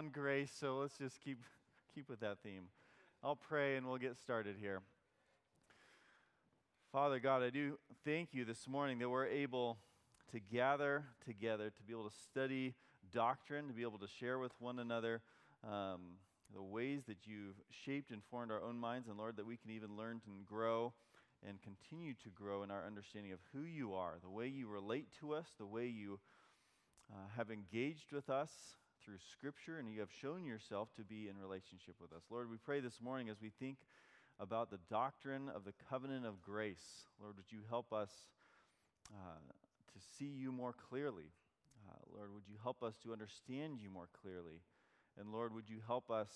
on grace, so let's just keep, keep with that theme. I'll pray and we'll get started here. Father God, I do thank you this morning that we're able to gather together, to be able to study doctrine, to be able to share with one another um, the ways that you've shaped and formed our own minds, and Lord, that we can even learn and grow and continue to grow in our understanding of who you are, the way you relate to us, the way you uh, have engaged with us through Scripture, and you have shown yourself to be in relationship with us. Lord, we pray this morning as we think about the doctrine of the covenant of grace. Lord, would you help us uh, to see you more clearly? Uh, Lord, would you help us to understand you more clearly? And Lord, would you help us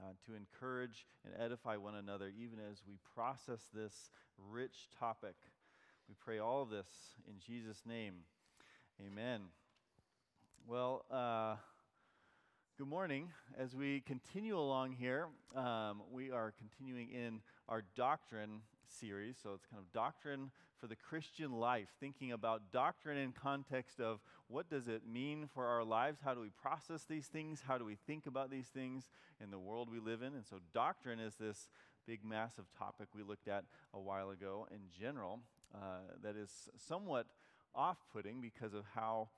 uh, to encourage and edify one another even as we process this rich topic? We pray all of this in Jesus' name. Amen. Well, uh, Good morning. As we continue along here, um, we are continuing in our doctrine series. So it's kind of doctrine for the Christian life, thinking about doctrine in context of what does it mean for our lives? How do we process these things? How do we think about these things in the world we live in? And so doctrine is this big, massive topic we looked at a while ago in general uh, that is somewhat off-putting because of how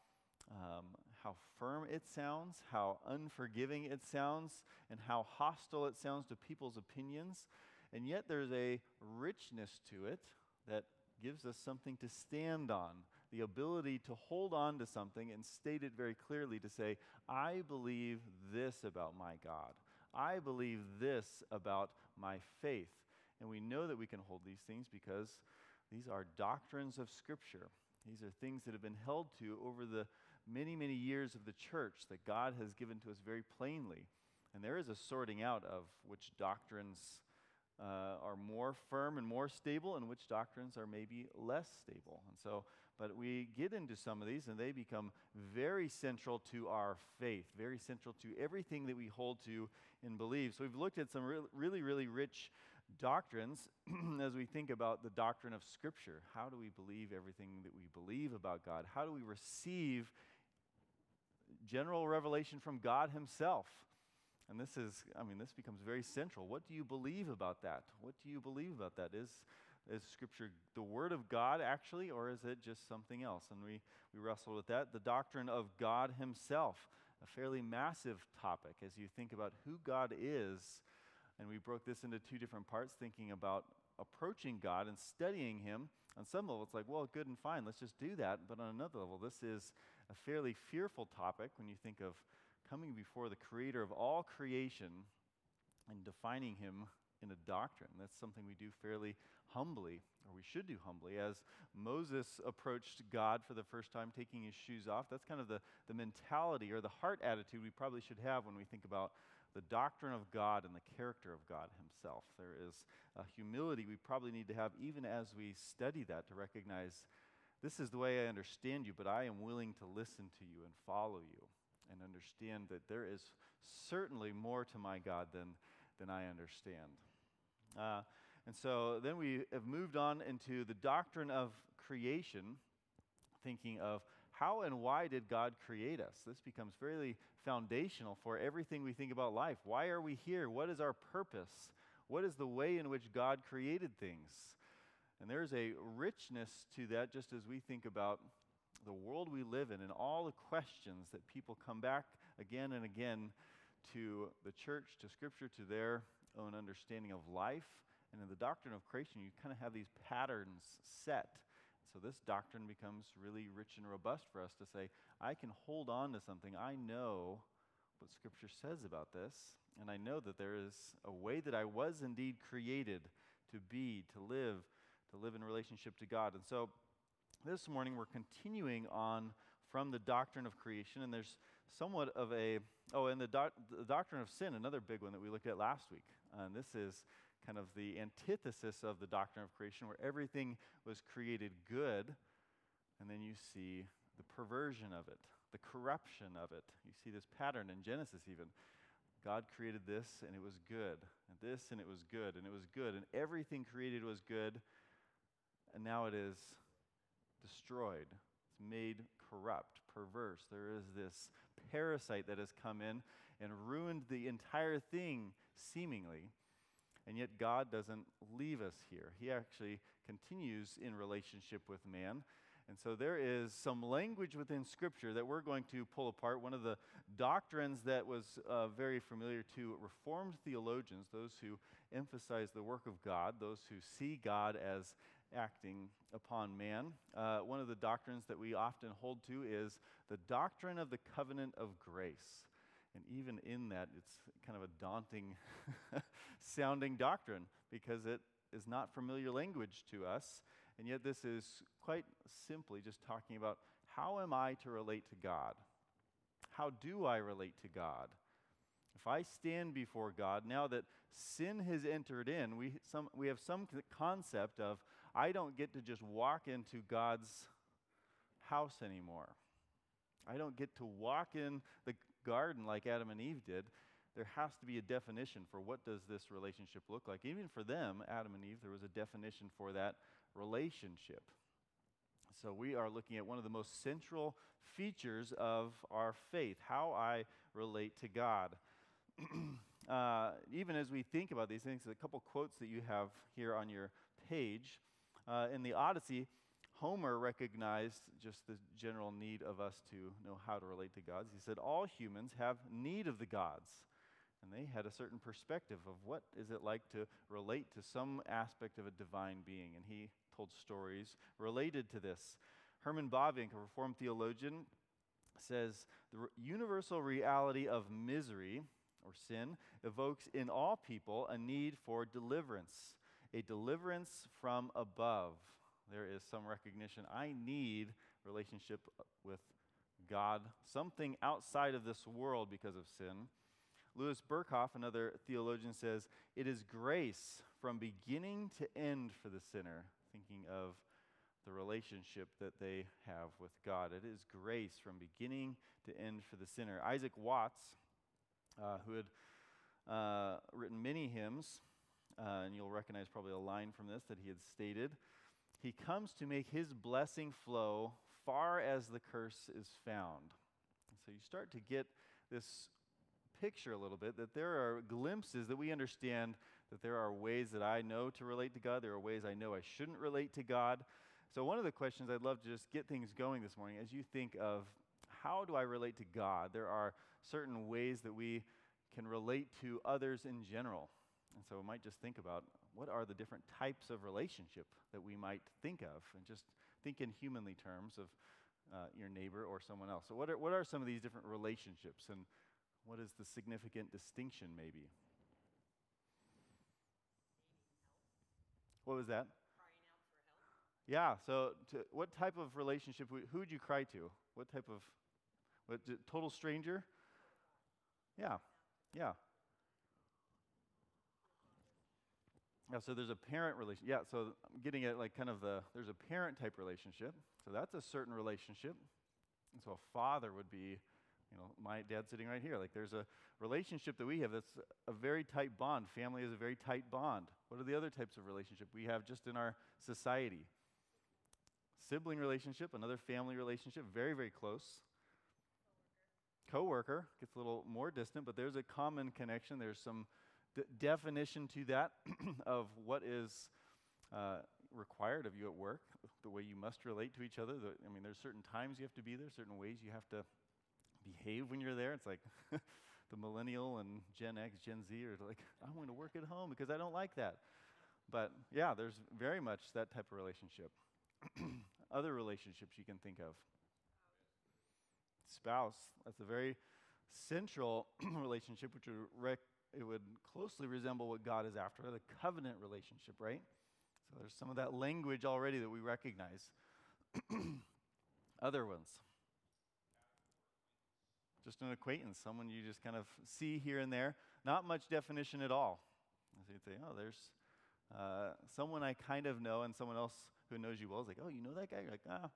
um, how firm it sounds, how unforgiving it sounds, and how hostile it sounds to people's opinions. And yet there's a richness to it that gives us something to stand on, the ability to hold on to something and state it very clearly to say, I believe this about my God. I believe this about my faith. And we know that we can hold these things because these are doctrines of Scripture. These are things that have been held to over the many, many years of the church that God has given to us very plainly. And there is a sorting out of which doctrines uh, are more firm and more stable and which doctrines are maybe less stable. And so, but we get into some of these and they become very central to our faith, very central to everything that we hold to and believe. So we've looked at some re- really, really rich doctrines as we think about the doctrine of Scripture. How do we believe everything that we believe about God? How do we receive general revelation from God Himself. And this is, I mean, this becomes very central. What do you believe about that? What do you believe about that? Is, is Scripture the Word of God actually, or is it just something else? And we, we wrestled with that. The doctrine of God Himself, a fairly massive topic as you think about who God is. And we broke this into two different parts, thinking about approaching God and studying Him. On some level, it's like, well, good and fine, let's just do that. But on another level, this is a fairly fearful topic when you think of coming before the creator of all creation and defining him in a doctrine. That's something we do fairly humbly, or we should do humbly. As Moses approached God for the first time, taking his shoes off, that's kind of the, the mentality or the heart attitude we probably should have when we think about the doctrine of God and the character of God Himself. There is a humility we probably need to have even as we study that to recognize this is the way I understand you, but I am willing to listen to you and follow you and understand that there is certainly more to my God than, than I understand. Uh, and so then we have moved on into the doctrine of creation, thinking of how and why did God create us? This becomes fairly foundational for everything we think about life. Why are we here? What is our purpose? What is the way in which God created things? And there's a richness to that just as we think about the world we live in and all the questions that people come back again and again to the church, to Scripture, to their own understanding of life. And in the doctrine of creation, you kind of have these patterns set. So this doctrine becomes really rich and robust for us to say, I can hold on to something. I know what Scripture says about this, and I know that there is a way that I was indeed created to be, to live, to live in relationship to God. And so this morning we're continuing on from the doctrine of creation, and there's somewhat of a, oh, and the, doc, the doctrine of sin, another big one that we looked at last week. And this is kind of the antithesis of the doctrine of creation, where everything was created good, and then you see the perversion of it, the corruption of it. You see this pattern in Genesis, even. God created this, and it was good, and this, and it was good, and it was good, and everything created was good and now it is destroyed. It's made corrupt, perverse. There is this parasite that has come in and ruined the entire thing, seemingly. And yet, God doesn't leave us here. He actually continues in relationship with man. And so, there is some language within Scripture that we're going to pull apart. One of the doctrines that was uh, very familiar to Reformed theologians, those who emphasize the work of God, those who see God as acting upon man. Uh, one of the doctrines that we often hold to is the doctrine of the covenant of grace. And even in that, it's kind of a daunting sounding doctrine because it is not familiar language to us. And yet, this is quite simply just talking about how am I to relate to God? How do I relate to God? If I stand before God, now that sin has entered in, we, some, we have some concept of I don't get to just walk into God's house anymore. I don't get to walk in the garden like Adam and Eve did. There has to be a definition for what does this relationship look like. Even for them, Adam and Eve, there was a definition for that relationship. So we are looking at one of the most central features of our faith, how I relate to God. uh, even as we think about these things, a couple quotes that you have here on your page. Uh, in the Odyssey, Homer recognized just the general need of us to know how to relate to gods. He said, All humans have need of the gods. And they had a certain perspective of what is it like to relate to some aspect of a divine being. And he told stories related to this. Herman Bavinck, a Reformed theologian, says the universal reality of misery or sin evokes in all people a need for deliverance a deliverance from above. There is some recognition. I need relationship with God, something outside of this world because of sin. Louis Berkhof, another theologian, says, It is grace from beginning to end for the sinner, thinking of the relationship that they have with God. It is grace from beginning to end for the sinner. Isaac Watts, uh, who had uh, written many hymns, uh, and you'll recognize probably a line from this that he had stated. He comes to make his blessing flow far as the curse is found. So you start to get this picture a little bit that there are glimpses that we understand that there are ways that I know to relate to God, there are ways I know I shouldn't relate to God. So, one of the questions I'd love to just get things going this morning as you think of how do I relate to God, there are certain ways that we can relate to others in general. And so we might just think about what are the different types of relationship that we might think of, and just think in humanly terms of uh, your neighbor or someone else. So, what are, what are some of these different relationships, and what is the significant distinction, maybe? What was that? Yeah. So, to, what type of relationship? Who would you cry to? What type of? What, total stranger? Yeah. Yeah. Yeah, so there's a parent relationship. Yeah, so I'm getting at like kind of the there's a parent type relationship. So that's a certain relationship. And so a father would be, you know, my dad sitting right here. Like there's a relationship that we have that's a very tight bond. Family is a very tight bond. What are the other types of relationship we have just in our society? Sibling relationship, another family relationship, very, very close. Coworker gets a little more distant, but there's a common connection. There's some definition to that of what is uh, required of you at work, the way you must relate to each other. The, I mean, there's certain times you have to be there, certain ways you have to behave when you're there. It's like the millennial and Gen X, Gen Z are like, I want to work at home because I don't like that. But yeah, there's very much that type of relationship. Other relationships you can think of. Spouse, that's a very central relationship which would rec- it would closely resemble what God is after the covenant relationship, right? So there's some of that language already that we recognize. Other ones. Just an acquaintance, someone you just kind of see here and there. Not much definition at all. So you'd say, oh, there's uh, someone I kind of know, and someone else who knows you well is like, oh, you know that guy? You're like, ah,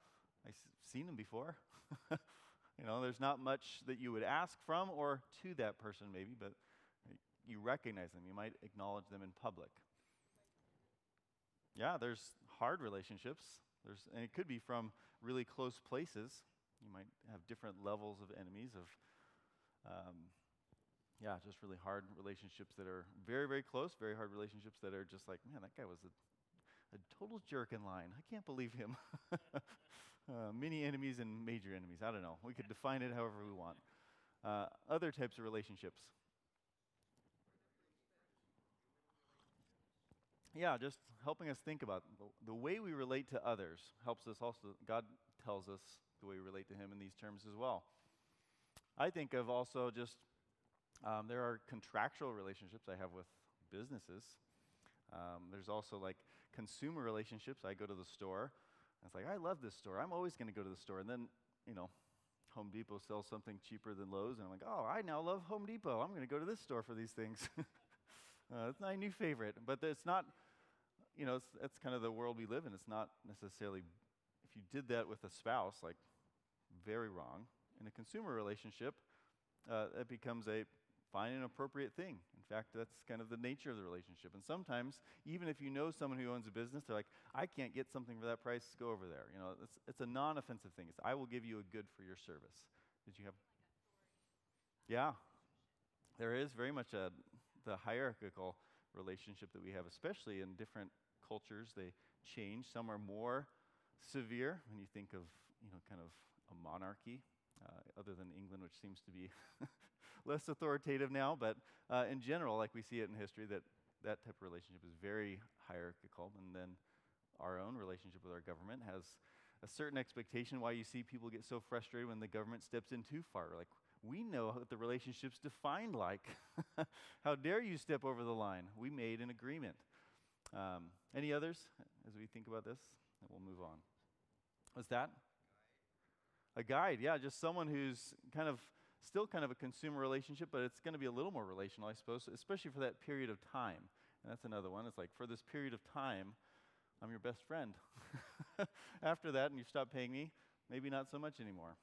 I've seen him before. you know, there's not much that you would ask from or to that person, maybe, but you recognize them. You might acknowledge them in public. Yeah, there's hard relationships. There's, and it could be from really close places. You might have different levels of enemies, of, um, yeah, just really hard relationships that are very, very close, very hard relationships that are just like, man, that guy was a, a total jerk in line. I can't believe him. uh, many enemies and major enemies. I don't know. We could define it however we want. Uh, other types of relationships. Yeah, just helping us think about the, way we relate to others helps us also. God tells us the way we relate to Him in these terms as well. I think of also just um, there are contractual relationships I have with businesses. Um, there's also like consumer relationships. I go to the store. It's like, I love this store. I'm always going to go to the store. And then, you know, Home Depot sells something cheaper than Lowe's. And I'm like, oh, I now love Home Depot. I'm going to go to this store for these things. uh, it's my new favorite. But it's not, you know, it's, it's kind of the world we live in. It's not necessarily, if you did that with a spouse, like, very wrong. In a consumer relationship, uh, it becomes a find an appropriate thing. In fact, that's kind of the nature of the relationship. And sometimes, even if you know someone who owns a business, they're like, I can't get something for that price, go over there. You know, it's, it's a non offensive thing. It's, I will give you a good for your service. Did you have? Yeah. There is very much a, the hierarchical relationship that we have, especially in different cultures. They change. Some are more severe when you think of, you know, kind of a monarchy, uh, other than England, which seems to be less authoritative now, but uh, in general, like we see it in history, that that type of relationship is very hierarchical. And then our own relationship with our government has a certain expectation why you see people get so frustrated when the government steps in too far. Like, we know what the relationship's defined like. How dare you step over the line? We made an agreement. Um, any others as we think about this? And we'll move on. What's that? A guide, yeah, just someone who's kind of still kind of a consumer relationship, but it's going to be a little more relational, I suppose, especially for that period of time. And that's another one. It's like, for this period of time, I'm your best friend. After that, and you stop paying me, maybe not so much anymore.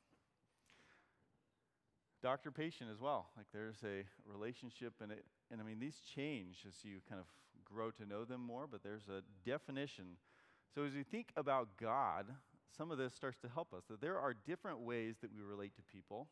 Doctor patient as well. Like, there's a relationship, and, it, and I mean, these change as you kind of grow to know them more, but there's a definition. So, as you think about God, some of this starts to help us that there are different ways that we relate to people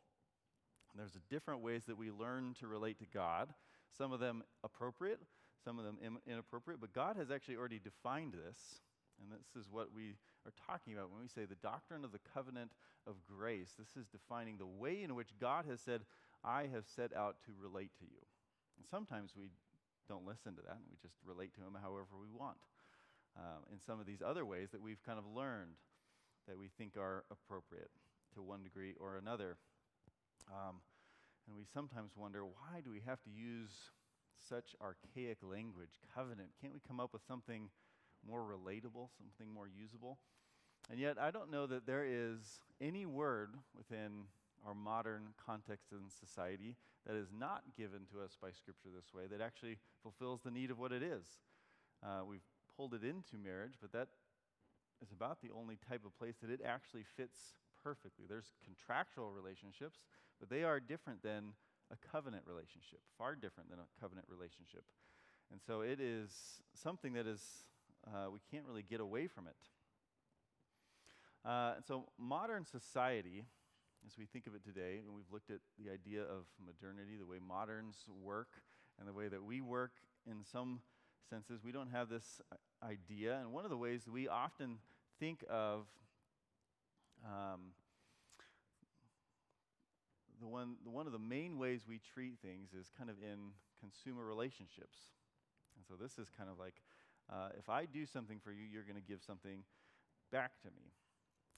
there's different ways that we learn to relate to God, some of them appropriate, some of them inappropriate, but God has actually already defined this. And this is what we are talking about when we say the doctrine of the covenant of grace. This is defining the way in which God has said, I have set out to relate to you. And sometimes we don't listen to that and we just relate to Him however we want. Um, in some of these other ways that we've kind of learned that we think are appropriate to one degree or another. Um, and we sometimes wonder why do we have to use such archaic language, covenant? Can't we come up with something more relatable, something more usable? And yet, I don't know that there is any word within our modern context and society that is not given to us by Scripture this way that actually fulfills the need of what it is. Uh, we've pulled it into marriage, but that is about the only type of place that it actually fits perfectly. There's contractual relationships, but they are different than a covenant relationship, far different than a covenant relationship. And so it is something that is, uh, we can't really get away from it. Uh, and so modern society, as we think of it today, and we've looked at the idea of modernity, the way moderns work, and the way that we work in some senses, we don't have this uh, idea. And one of the ways we often think of um, the one, the one of the main ways we treat things is kind of in consumer relationships. And so this is kind of like uh, if I do something for you, you're going to give something back to me.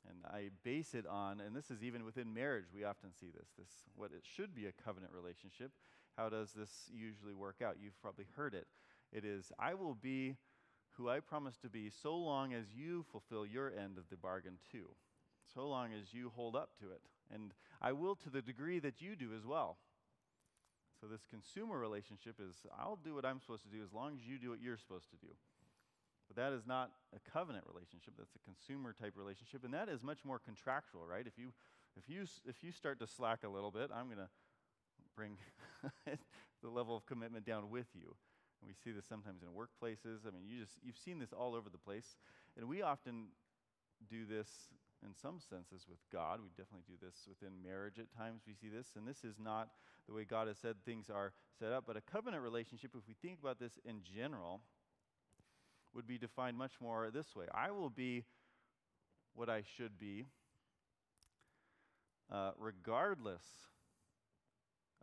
And I base it on, and this is even within marriage, we often see this, this what it should be a covenant relationship. How does this usually work out? You've probably heard it. It is, I will be who I promise to be so long as you fulfill your end of the bargain too so long as you hold up to it. And I will to the degree that you do as well. So, this consumer relationship is I'll do what I'm supposed to do as long as you do what you're supposed to do. But that is not a covenant relationship, that's a consumer type relationship. And that is much more contractual, right? If you, if you, if you start to slack a little bit, I'm going to bring the level of commitment down with you. And we see this sometimes in workplaces. I mean, you just, you've seen this all over the place. And we often do this in some senses with God. We definitely do this within marriage at times. We see this, and this is not the way God has said things are set up. But a covenant relationship, if we think about this in general, would be defined much more this way I will be what I should be, uh, regardless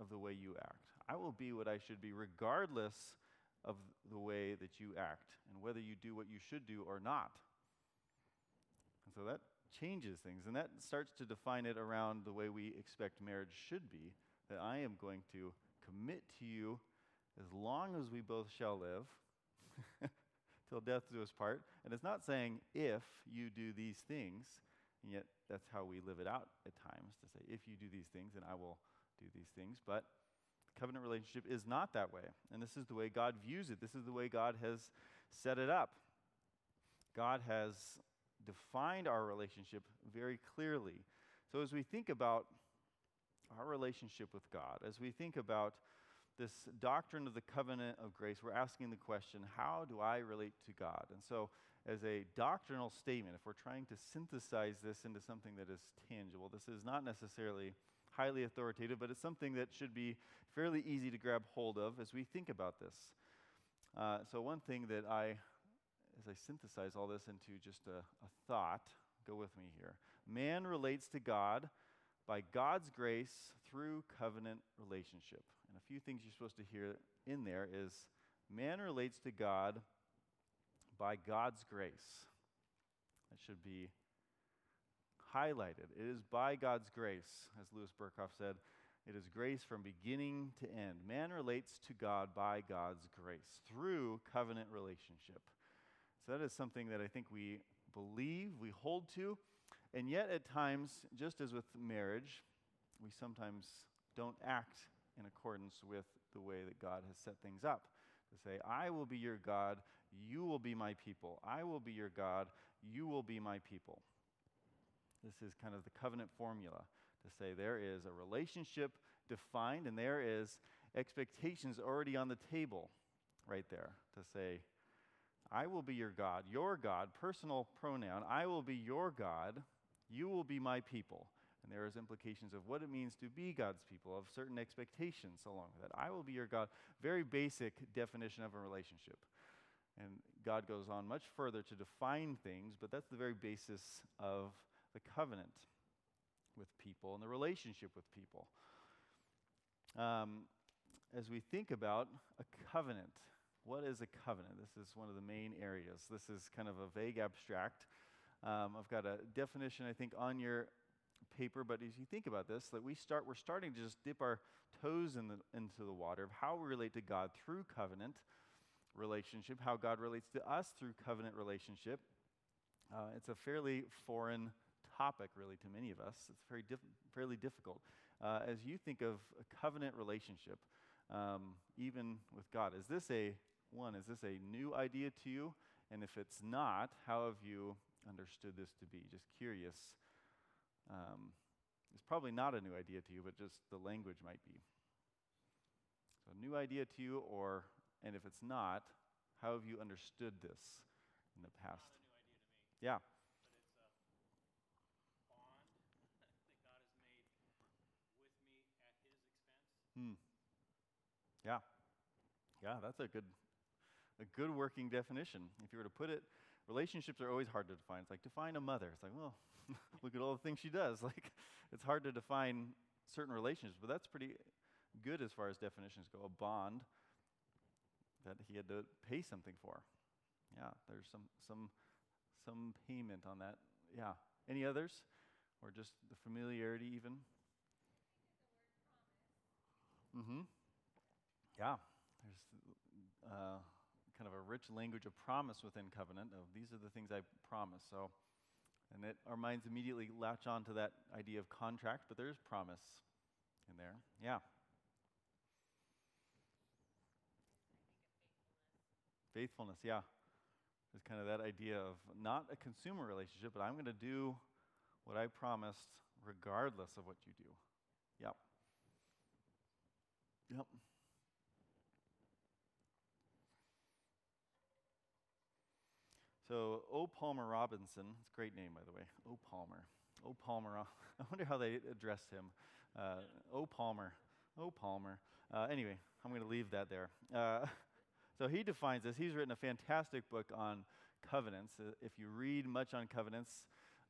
of the way you act. I will be what I should be, regardless of the way that you act and whether you do what you should do or not. And so that changes things, and that starts to define it around the way we expect marriage should be that I am going to commit to you as long as we both shall live. till death do us part. And it's not saying if you do these things, and yet that's how we live it out at times to say, if you do these things, then I will do these things. But covenant relationship is not that way. And this is the way God views it, this is the way God has set it up. God has defined our relationship very clearly. So as we think about our relationship with God, as we think about this doctrine of the covenant of grace, we're asking the question how do I relate to God? And so, as a doctrinal statement, if we're trying to synthesize this into something that is tangible, this is not necessarily highly authoritative, but it's something that should be fairly easy to grab hold of as we think about this. Uh, so, one thing that I, as I synthesize all this into just a, a thought, go with me here. Man relates to God by God's grace through covenant relationship. And a few things you're supposed to hear in there is man relates to God by God's grace. That should be highlighted. It is by God's grace, as Louis Berkhof said. It is grace from beginning to end. Man relates to God by God's grace through covenant relationship. So that is something that I think we believe, we hold to, and yet at times, just as with marriage, we sometimes don't act in accordance with the way that God has set things up. To say, I will be your God, you will be my people. I will be your God, you will be my people. This is kind of the covenant formula to say there is a relationship defined and there is expectations already on the table right there to say, I will be your God, your God, personal pronoun. I will be your God, you will be my people. And there is implications of what it means to be God's people, of certain expectations along with that. I will be your God. Very basic definition of a relationship. And God goes on much further to define things, but that's the very basis of the covenant with people and the relationship with people. Um, as we think about a covenant, what is a covenant? This is one of the main areas. This is kind of a vague abstract. Um, I've got a definition, I think, on your paper, but as you think about this, that we start, we're starting to just dip our toes in the, into the water of how we relate to God through covenant relationship, how God relates to us through covenant relationship. Uh, it's a fairly foreign topic, really, to many of us. It's very diff- fairly difficult. Uh, as you think of a covenant relationship, um, even with God, is this a one? Is this a new idea to you? And if it's not, how have you understood this to be? Just curious um, it's probably not a new idea to you, but just the language might be. So, a new idea to you, or, and if it's not, how have you understood this in the past? Yeah. Hmm. Yeah. Yeah, that's a good a good working definition. If you were to put it, relationships are always hard to define. It's like define a mother. It's like, well, look at all the things she does. Like, it's hard to define certain relationships, but that's pretty good as far as definitions go. A bond that he had to pay something for. Yeah, there's some some some payment on that. Yeah. Any others, or just the familiarity even? Mm-hmm. Yeah. There's uh, kind of a rich language of promise within covenant. Of these are the things I promise. So and that our minds immediately latch on to that idea of contract, but there's promise in there. Yeah. Faithfulness, yeah. Is kind of that idea of not a consumer relationship, but I'm going to do what I promised regardless of what you do. Yep. Yep. So, O. Palmer Robertson, it's a great name, by the way. O. Palmer. O. Palmer. I wonder how they addressed him. Uh, o. Palmer. O. Palmer. Uh, anyway, I'm going to leave that there. Uh, so, he defines this. He's written a fantastic book on covenants. Uh, if you read much on covenants,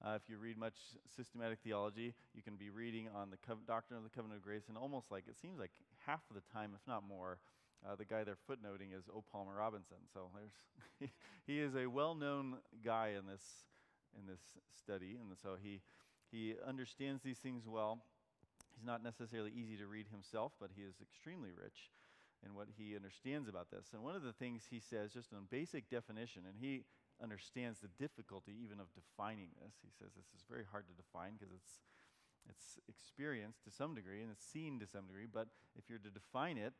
uh, if you read much systematic theology, you can be reading on the co- doctrine of the covenant of grace, and almost like it seems like half of the time, if not more, uh, the guy they're footnoting is O. Palmer Robertson. So there's he is a well-known guy in this in this study, and so he he understands these things well. He's not necessarily easy to read himself, but he is extremely rich in what he understands about this. And one of the things he says, just in basic definition, and he understands the difficulty even of defining this. He says this is very hard to define because it's it's experienced to some degree and it's seen to some degree. But if you're to define it,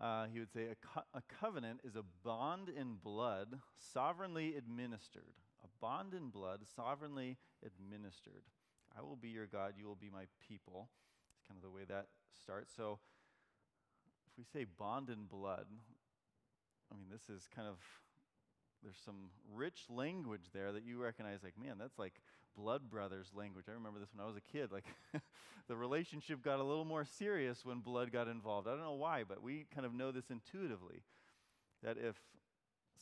uh, he would say a, co- a covenant is a bond in blood sovereignly administered. A bond in blood sovereignly administered. I will be your God, you will be my people. It's kind of the way that starts. So if we say bond in blood, I mean, this is kind of, there's some rich language there that you recognize, like, man, that's like blood brothers language. I remember this when I was a kid. Like, the relationship got a little more serious when blood got involved. I don't know why, but we kind of know this intuitively that if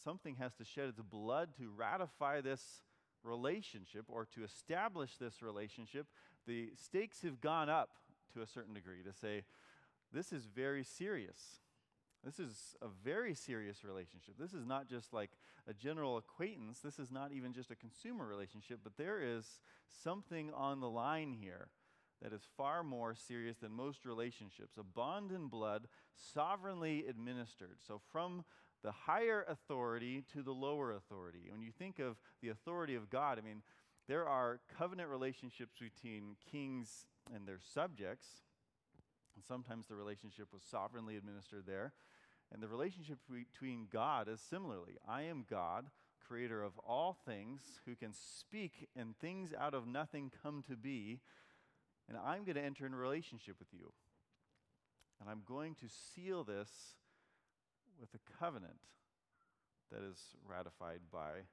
something has to shed its blood to ratify this relationship or to establish this relationship, the stakes have gone up to a certain degree to say, this is very serious. This is a very serious relationship. This is not just like a general acquaintance. This is not even just a consumer relationship, but there is something on the line here that is far more serious than most relationships. A bond in blood, sovereignly administered. So, from the higher authority to the lower authority. When you think of the authority of God, I mean, there are covenant relationships between kings and their subjects. And sometimes the relationship was sovereignly administered there. And the relationship between God is similarly I am God, creator of all things, who can speak and things out of nothing come to be. And I'm going to enter in a relationship with you. And I'm going to seal this with a covenant that is ratified by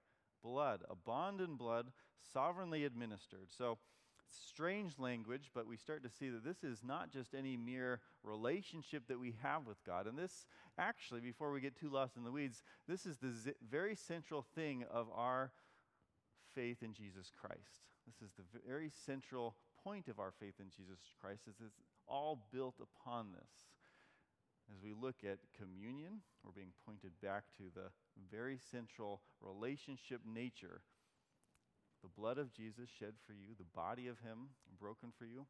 blood, a bond in blood sovereignly administered. So, strange language, but we start to see that this is not just any mere relationship that we have with God. And this, actually, before we get too lost in the weeds, this is the z- very central thing of our faith in Jesus Christ. This is the very central point of our faith in Jesus Christ is it's all built upon this. As we look at communion, we're being pointed back to the very central relationship nature the blood of Jesus shed for you, the body of Him broken for you,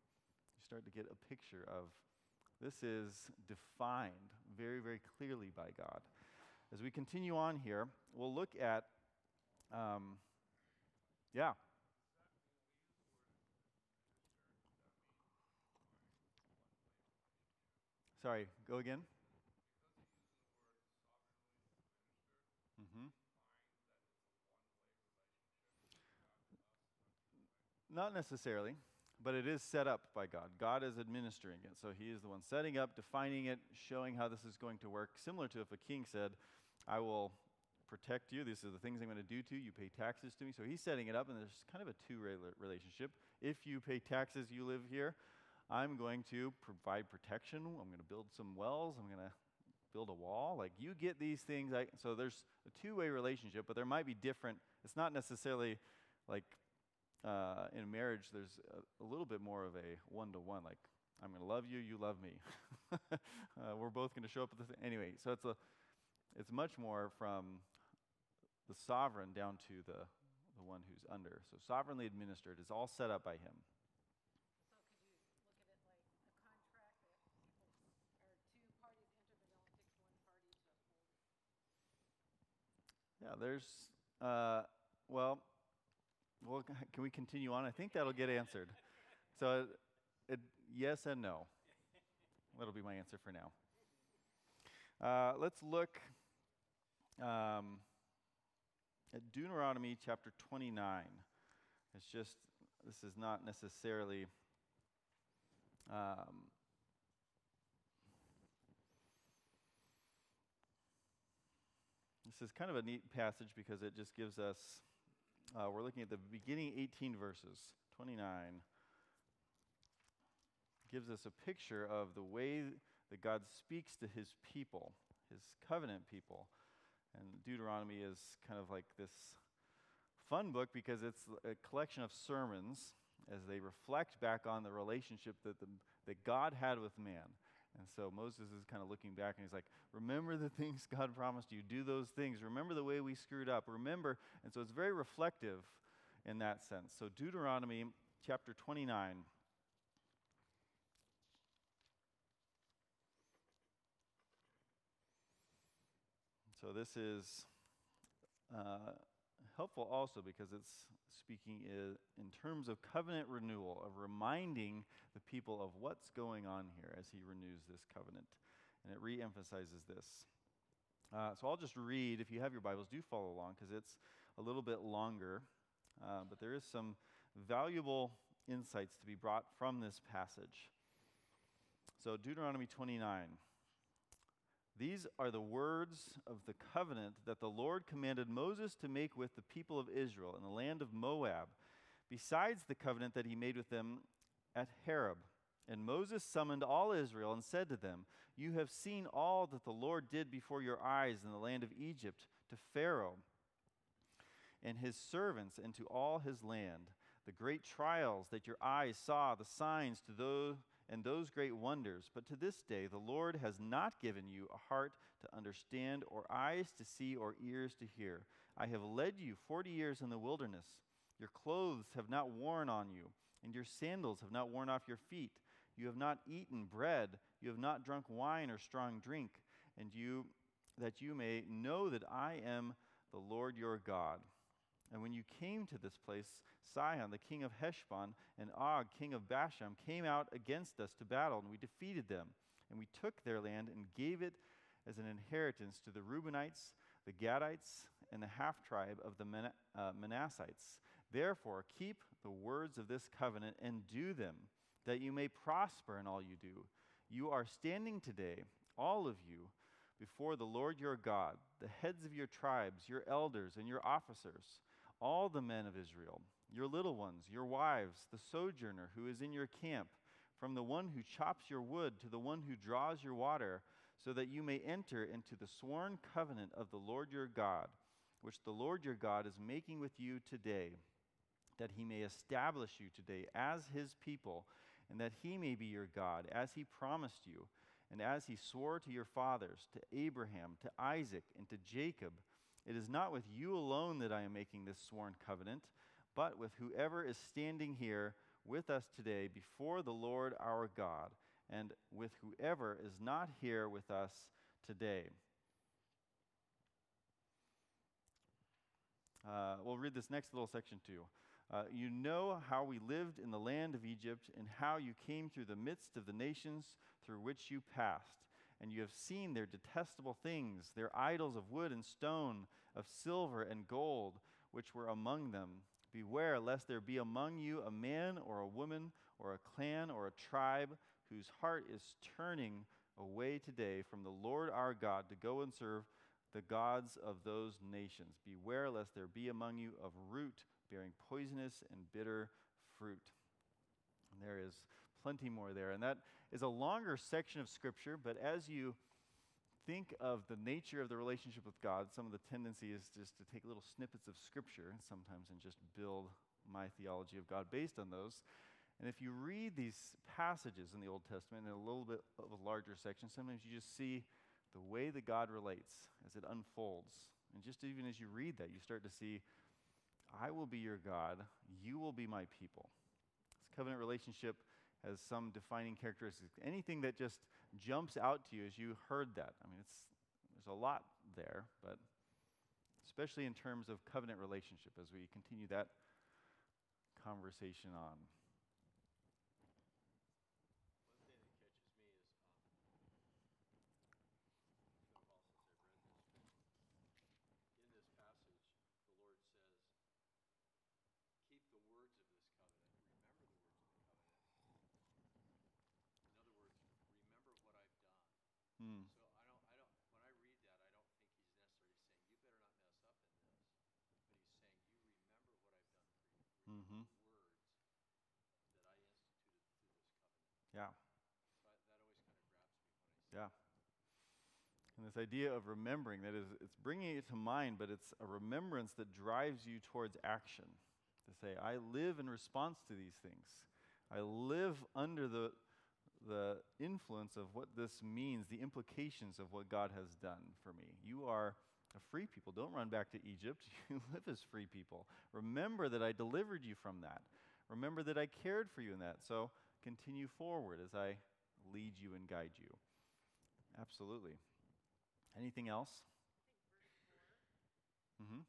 you start to get a picture of this is defined very, very clearly by God. As we continue on here, we'll look at, um, yeah. Sorry, go again. Mm-hmm. Not necessarily, but it is set up by God. God is administering it. So he is the one setting up, defining it, showing how this is going to work. Similar to if a king said, I will protect you. These are the things I'm going to do to you. You pay taxes to me. So he's setting it up, and there's kind of a two relationship. If you pay taxes, you live here. I'm going to provide protection. I'm going to build some wells. I'm going to build a wall. Like you get these things. I, so there's a two way relationship, but there might be different. It's not necessarily like uh, in marriage, there's a, a, little bit more of a one to one. Like, I'm going to love you, you love me. uh, we're both going to show up at the same. Anyway, so it's a, it's much more from the sovereign down to the the one who's under. So sovereignly administered is all set up by him. Yeah, there's, uh, well, well, can we continue on? I think that'll get answered. So, it, yes and no. That'll be my answer for now. Uh, let's look um, at Deuteronomy chapter 29. It's just, this is not necessarily. Um, this is kind of a neat passage because it just gives us, uh, we're looking at the beginning 18 verses, 29. Gives us a picture of the way that God speaks to his people, his covenant people. And Deuteronomy is kind of like this fun book because it's a collection of sermons as they reflect back on the relationship that, the, that God had with man. And so Moses is kind of looking back and he's like, Remember the things God promised you. Do those things. Remember the way we screwed up. Remember. And so it's very reflective in that sense. So, Deuteronomy chapter 29. So, this is uh, helpful also because it's speaking in terms of covenant renewal, of reminding the people of what's going on here as he renews this covenant. And it re emphasizes this. Uh, so I'll just read. If you have your Bibles, do follow along because it's a little bit longer. Uh, but there is some valuable insights to be brought from this passage. So, Deuteronomy 29. These are the words of the covenant that the Lord commanded Moses to make with the people of Israel in the land of Moab, besides the covenant that he made with them at Horeb. And Moses summoned all Israel and said to them, You have seen all that the Lord did before your eyes in the land of Egypt to Pharaoh and his servants and to all his land, the great trials that your eyes saw, the signs to those and those great wonders. But to this day, the Lord has not given you a heart to understand, or eyes to see, or ears to hear. I have led you forty years in the wilderness. Your clothes have not worn on you, and your sandals have not worn off your feet. You have not eaten bread, you have not drunk wine or strong drink, and you that you may know that I am the Lord your God. And when you came to this place, Sihon, the king of Heshbon, and Og, king of Bashan, came out against us to battle, and we defeated them. And we took their land and gave it as an inheritance to the Reubenites, the Gadites, and the half tribe of the Man- uh, Manassites. Therefore, keep the words of this covenant and do them, that you may prosper in all you do. You are standing today, all of you, before the Lord your God, the heads of your tribes, your elders, and your officers all the men of Israel, your little ones, your wives, the sojourner who is in your camp, from the one who chops your wood to the one who draws your water, so that you may enter into the sworn covenant of the Lord your God, which the Lord your God is making with you today, that he may establish you today as his people, and that he may be your God, as he promised you, and as he swore to your fathers, to Abraham, to Isaac, and to Jacob it is not with you alone that I am making this sworn covenant, but with whoever is standing here with us today before the Lord our God, and with whoever is not here with us today. Uh, we'll read this next little section too. Uh, you know how we lived in the land of Egypt, and how you came through the midst of the nations through which you passed and you have seen their detestable things, their idols of wood and stone, of silver and gold, which were among them. Beware lest there be among you a man or a woman or a clan or a tribe whose heart is turning away today from the Lord our God to go and serve the gods of those nations. Beware lest there be among you of root bearing poisonous and bitter fruit. And there is plenty more there. And that is a longer section of Scripture, but as you think of the nature of the relationship with God, some of the tendency is just to take little snippets of Scripture sometimes and just build my theology of God based on those. And if you read these passages in the Old Testament in a little bit of a larger section, sometimes you just see the way that God relates as it unfolds. And just even as you read that, you start to see, I will be your God, you will be my people. This covenant relationship as some defining characteristics. Anything that just jumps out to you as you heard that. I mean, it's, there's a lot there, but especially in terms of covenant relationship as we continue that conversation on. Hmm. So I don't, I don't, when I read that, I don't think he's necessarily saying you And this idea of remembering that is, it's bringing it to mind, but it's a remembrance that drives you towards action. To say, I live in response to these things. I live under the, the influence of what this means, the implications of what God has done for me. You are a free people. Don't run back to Egypt. You live as free people. Remember that I delivered you from that. Remember that I cared for you in that. So continue forward as I lead you and guide you. Absolutely. Anything else? Mm-hmm.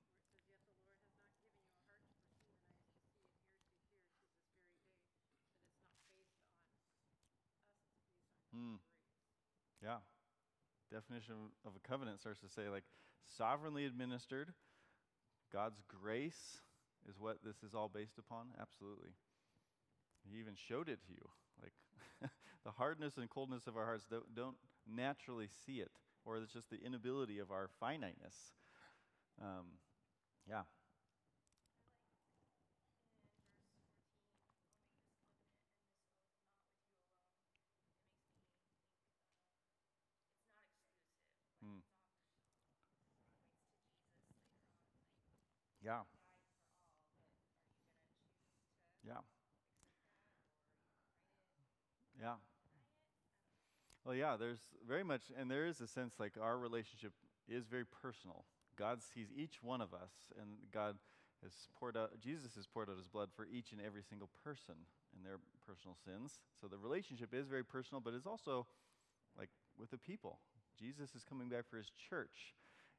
Mm. Yeah. Definition of a covenant starts to say, like, sovereignly administered. God's grace is what this is all based upon. Absolutely. He even showed it to you. Like, the hardness and coldness of our hearts don't, don't, naturally see it, or it's just the inability of our finiteness. Um, yeah. Yeah. Yeah. Yeah. Well, yeah, there's very much, and there is a sense like our relationship is very personal. God sees each one of us, and God has poured out, Jesus has poured out his blood for each and every single person and their personal sins. So the relationship is very personal, but it's also like with the people. Jesus is coming back for his church.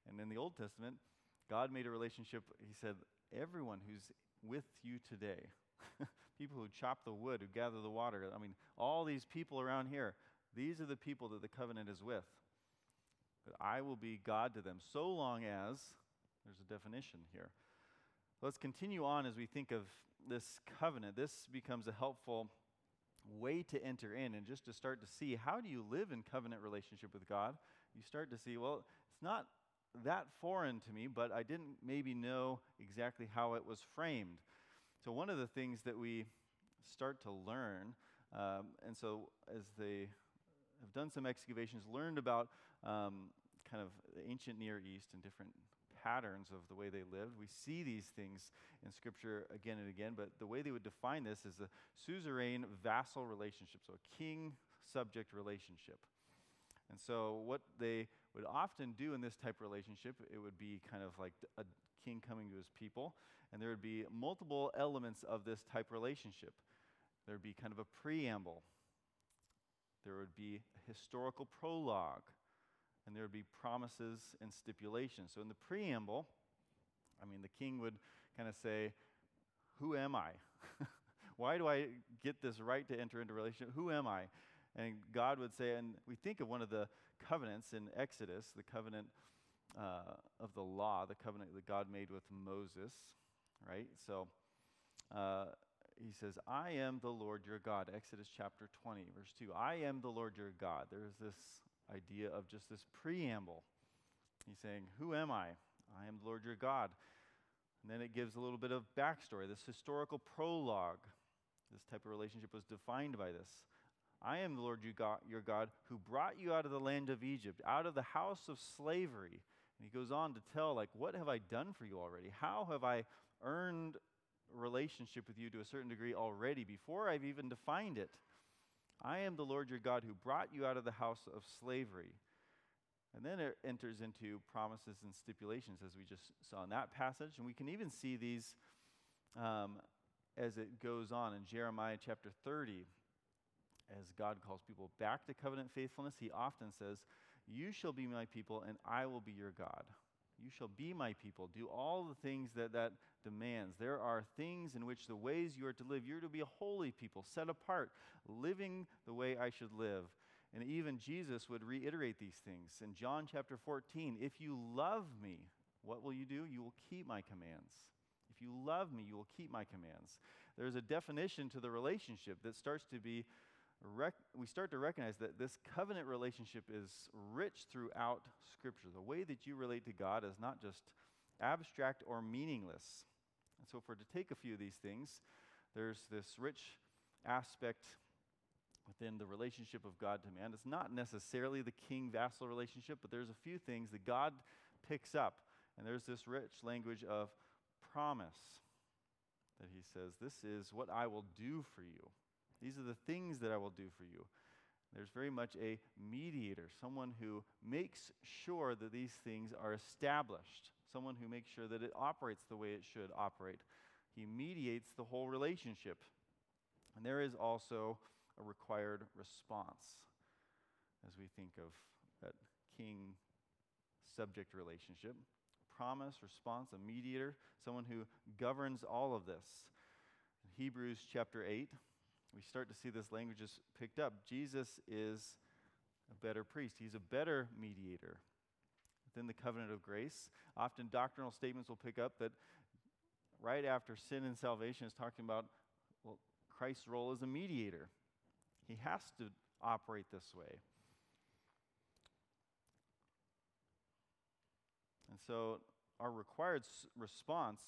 And in the Old Testament, God made a relationship, he said, everyone who's with you today, people who chop the wood, who gather the water, I mean, all these people around here, these are the people that the covenant is with. But I will be God to them so long as, there's a definition here. Let's continue on as we think of this covenant. This becomes a helpful way to enter in and just to start to see how do you live in covenant relationship with God. You start to see, well, it's not that foreign to me, but I didn't maybe know exactly how it was framed. So, one of the things that we start to learn, um, and so as they have done some excavations, learned about um, kind of the ancient Near East and different patterns of the way they lived. We see these things in Scripture again and again, but the way they would define this is a suzerain vassal relationship, so a king subject relationship. And so, what they would often do in this type of relationship, it would be kind of like a king coming to his people, and there would be multiple elements of this type relationship. There would be kind of a preamble, there would be a historical prologue, and there would be promises and stipulations. So, in the preamble, I mean, the king would kind of say, Who am I? Why do I get this right to enter into relationship? Who am I? And God would say, and we think of one of the covenants in Exodus, the covenant uh, of the law, the covenant that God made with Moses, right? So uh, he says, I am the Lord your God. Exodus chapter 20, verse 2. I am the Lord your God. There's this idea of just this preamble. He's saying, Who am I? I am the Lord your God. And then it gives a little bit of backstory, this historical prologue. This type of relationship was defined by this. I am the Lord your God who brought you out of the land of Egypt, out of the house of slavery. And he goes on to tell, like, what have I done for you already? How have I earned relationship with you to a certain degree already before I've even defined it? I am the Lord your God who brought you out of the house of slavery. And then it enters into promises and stipulations, as we just saw in that passage. And we can even see these um, as it goes on in Jeremiah chapter 30 as God calls people back to covenant faithfulness, he often says, You shall be my people, and I will be your God. You shall be my people. Do all the things that that demands. There are things in which the ways you are to live, you're to be a holy people, set apart, living the way I should live. And even Jesus would reiterate these things. In John chapter 14, if you love me, what will you do? You will keep my commands. If you love me, you will keep my commands. There's a definition to the relationship that starts to be rec- we start to recognize that this covenant relationship is rich throughout Scripture. The way that you relate to God is not just abstract or meaningless. And so, for to take a few of these things, there's this rich aspect within the relationship of God to man. It's not necessarily the king vassal relationship, but there's a few things that God picks up. And there's this rich language of promise that he says, This is what I will do for you. These are the things that I will do for you. There's very much a mediator, someone who makes sure that these things are established, someone who makes sure that it operates the way it should operate. He mediates the whole relationship. And there is also a required response as we think of that king subject relationship. Promise, response, a mediator, someone who governs all of this. Hebrews chapter 8, we start to see this language is picked up. Jesus is a better priest, he's a better mediator. Within the covenant of grace, often doctrinal statements will pick up that right after sin and salvation is talking about well, Christ's role as a mediator. He has to operate this way. And so, our required response,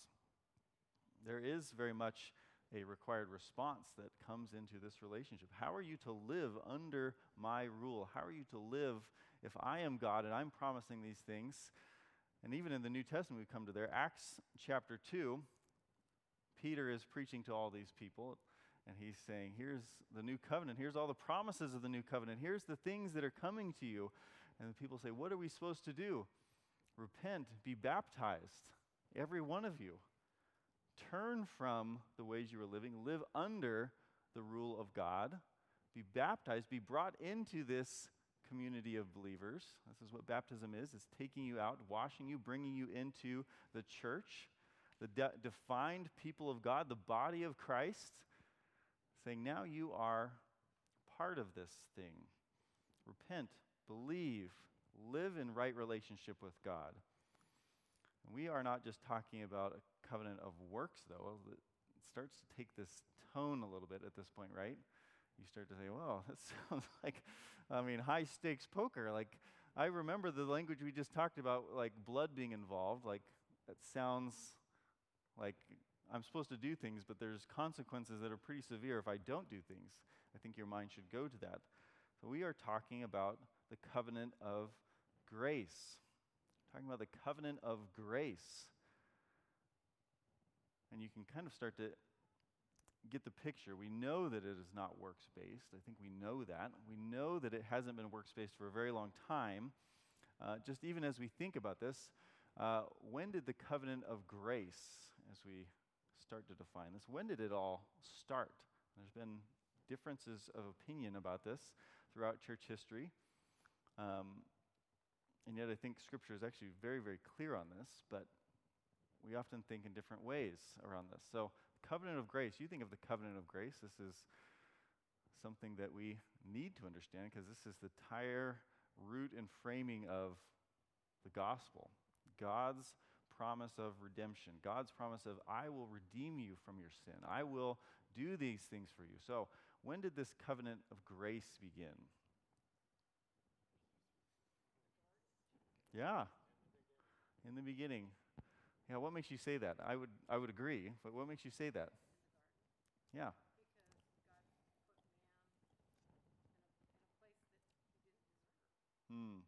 there is very much a required response that comes into this relationship. How are you to live under my rule? How are you to live if I am God and I'm promising these things? And even in the New Testament, we come to there. Acts chapter 2, Peter is preaching to all these people, and he's saying, Here's the new covenant. Here's all the promises of the new covenant. Here's the things that are coming to you. And the people say, What are we supposed to do? Repent, be baptized, every one of you turn from the ways you were living, live under the rule of God, be baptized, be brought into this community of believers. This is what baptism is. It's taking you out, washing you, bringing you into the church, the de- defined people of God, the body of Christ, saying, now you are part of this thing. Repent, believe, live in right relationship with God. We are not just talking about a covenant of works, though. It starts to take this tone a little bit at this point, right? You start to say, well, that sounds like, I mean, high stakes poker. Like, I remember the language we just talked about, like blood being involved. Like, that sounds like I'm supposed to do things, but there's consequences that are pretty severe if I don't do things. I think your mind should go to that. So, we are talking about the covenant of grace. Talking about the covenant of grace. And you can kind of start to get the picture. We know that it is not works based. I think we know that. We know that it hasn't been works based for a very long time. Uh, just even as we think about this, uh, when did the covenant of grace, as we start to define this, when did it all start? There's been differences of opinion about this throughout church history. Um, and yet, I think Scripture is actually very, very clear on this, but we often think in different ways around this. So, covenant of grace, you think of the covenant of grace, this is something that we need to understand because this is the entire root and framing of the gospel. God's promise of redemption, God's promise of, I will redeem you from your sin, I will do these things for you. So, when did this covenant of grace begin? Yeah, in the beginning. Yeah, what makes you say that? I would, I would agree, but what makes you say that? Yeah. Hmm.